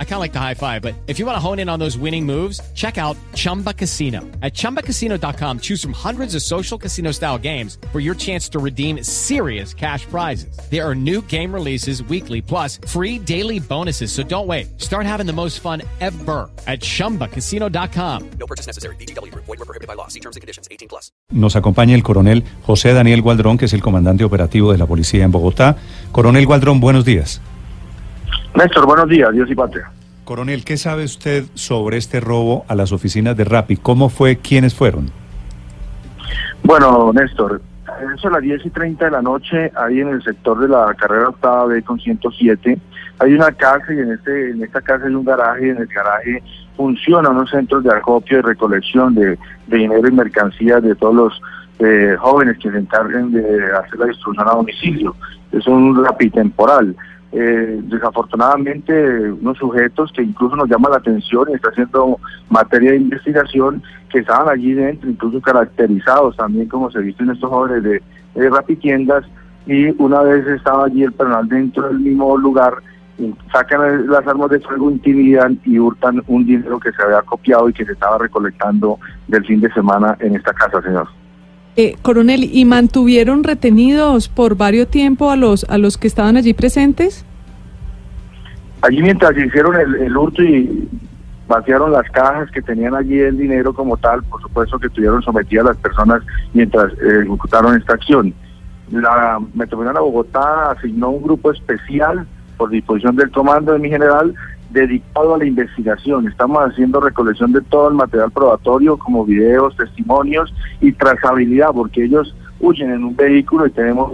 I kind of like the high five, but if you want to hone in on those winning moves, check out Chumba Casino. At ChumbaCasino.com, choose from hundreds of social casino style games for your chance to redeem serious cash prizes. There are new game releases weekly, plus free daily bonuses. So don't wait. Start having the most fun ever at ChumbaCasino.com. No purchase necessary. BGW. Void were prohibited by law. See terms and conditions. 18 plus. Nos acompaña el coronel José Daniel Gualdrón, que es el comandante operativo de la policía en Bogotá. Coronel Gualdrón, buenos días. Néstor, buenos días, Dios y patria. Coronel, ¿qué sabe usted sobre este robo a las oficinas de Rappi? ¿Cómo fue? ¿Quiénes fueron? Bueno, Néstor, eso a las 10 y 30 de la noche, ahí en el sector de la carrera octava B con 107, hay una casa y en, este, en esta casa hay un garaje, en el garaje funcionan unos centros de acopio y recolección de, dinero y mercancías de todos los eh, jóvenes que se encarguen de hacer la distribución a domicilio. Es un temporal. Eh, desafortunadamente unos sujetos que incluso nos llaman la atención y está haciendo materia de investigación que estaban allí dentro, incluso caracterizados también como se visten estos jóvenes de, de rapitiendas y una vez estaba allí el personal dentro del mismo lugar sacan las armas de fuego, intimidan y hurtan un dinero que se había copiado y que se estaba recolectando del fin de semana en esta casa, señor. Eh, coronel, ¿y mantuvieron retenidos por varios tiempo a los a los que estaban allí presentes? Allí mientras hicieron el, hurto y vaciaron las cajas que tenían allí el dinero como tal, por supuesto que tuvieron sometidas las personas mientras eh, ejecutaron esta acción. La Metropolitana Bogotá asignó un grupo especial por disposición del comando de mi general dedicado a la investigación. Estamos haciendo recolección de todo el material probatorio, como videos, testimonios y trazabilidad, porque ellos huyen en un vehículo y tenemos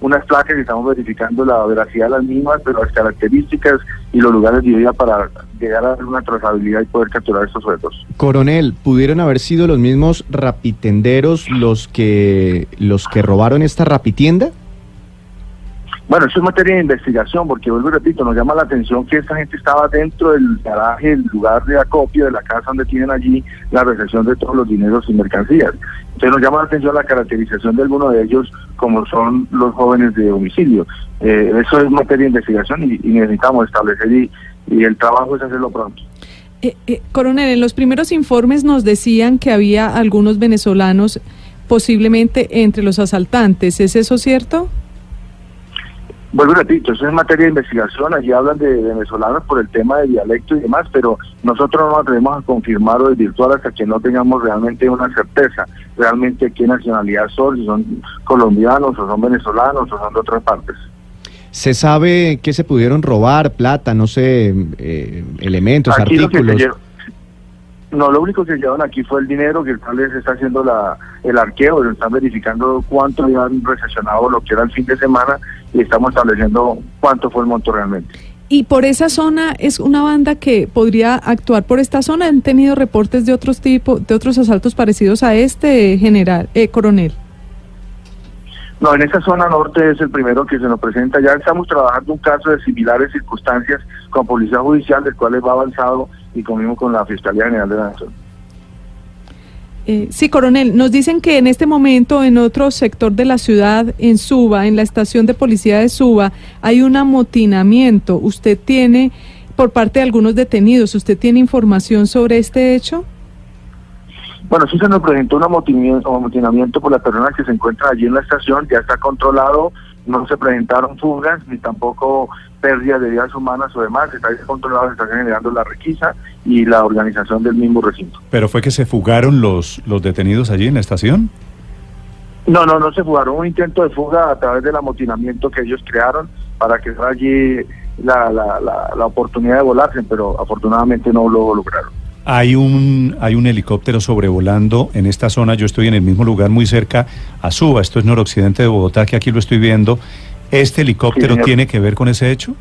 unas placas y estamos verificando la veracidad de las mismas, pero las características y los lugares de vida para llegar a una trazabilidad y poder capturar estos sujetos. Coronel, ¿pudieron haber sido los mismos rapitenderos los que los que robaron esta rapitienda? Bueno, eso es materia de investigación, porque vuelvo y repito, nos llama la atención que esta gente estaba dentro del garaje, el lugar de acopio de la casa donde tienen allí la recepción de todos los dineros y mercancías. Entonces nos llama la atención la caracterización de alguno de ellos como son los jóvenes de homicidio. Eh, eso es materia de investigación y, necesitamos establecer y, el trabajo es hacerlo pronto. Eh, eh, coronel, en los primeros informes nos decían que había algunos venezolanos posiblemente entre los asaltantes. ¿Es eso cierto? Vuelvo y repito, eso es materia de investigación, allí hablan de, venezolanos por el tema de dialecto y demás, pero nosotros no nos atrevemos a confirmar o desvirtuar hasta que no tengamos realmente una certeza, realmente qué nacionalidad son, si son colombianos o son venezolanos o son de otras partes. ¿Se sabe qué se pudieron robar, plata, no sé, eh, elementos, artículos? No, lo único que llevaron aquí fue el dinero, que tal vez está haciendo la, el arqueo, están verificando cuánto habían recesionado lo que era el fin de semana y estamos estableciendo cuánto fue el monto realmente. Y por esa zona es una banda que podría actuar por esta zona. ¿Han tenido reportes de otros tipos, de otros asaltos parecidos a este, general, eh, coronel? No, en esa zona norte es el primero que se nos presenta. Ya estamos trabajando un caso de similares circunstancias con Policía Judicial, del cual va avanzado y conmigo con la Fiscalía General de la Nación. Eh, sí, coronel, nos dicen que en este momento en otro sector de la ciudad, en Suba, en la estación de policía de Suba, hay un amotinamiento. ¿Usted tiene, por parte de algunos detenidos, usted tiene información sobre este hecho? Bueno, sí se nos presentó un amotinamiento por las personas que se encuentran allí en la estación, ya está controlado, no se presentaron fugas ni tampoco pérdidas de vidas humanas o demás, está controlado, se está generando la requisa y la organización del mismo recinto. ¿Pero fue que se fugaron los, los detenidos allí en la estación? No, no, no se fugaron, un intento de fuga a través del amotinamiento que ellos crearon para que fuera allí la, la, la, la oportunidad de volarse, pero afortunadamente no lo lograron. Hay un, hay un helicóptero sobrevolando en esta zona. Yo estoy en el mismo lugar, muy cerca a Suba. Esto es noroccidente de Bogotá, que aquí lo estoy viendo. ¿Este helicóptero tiene que ver con ese hecho?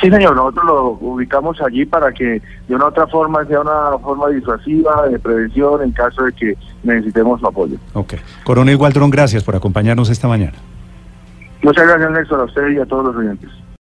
Sí, señor. Nosotros lo ubicamos allí para que de una u otra forma sea una forma disuasiva, de prevención, en caso de que necesitemos su apoyo. Ok. Coronel Gualdrón, gracias por acompañarnos esta mañana. Muchas gracias, Néstor, a usted y a todos los oyentes.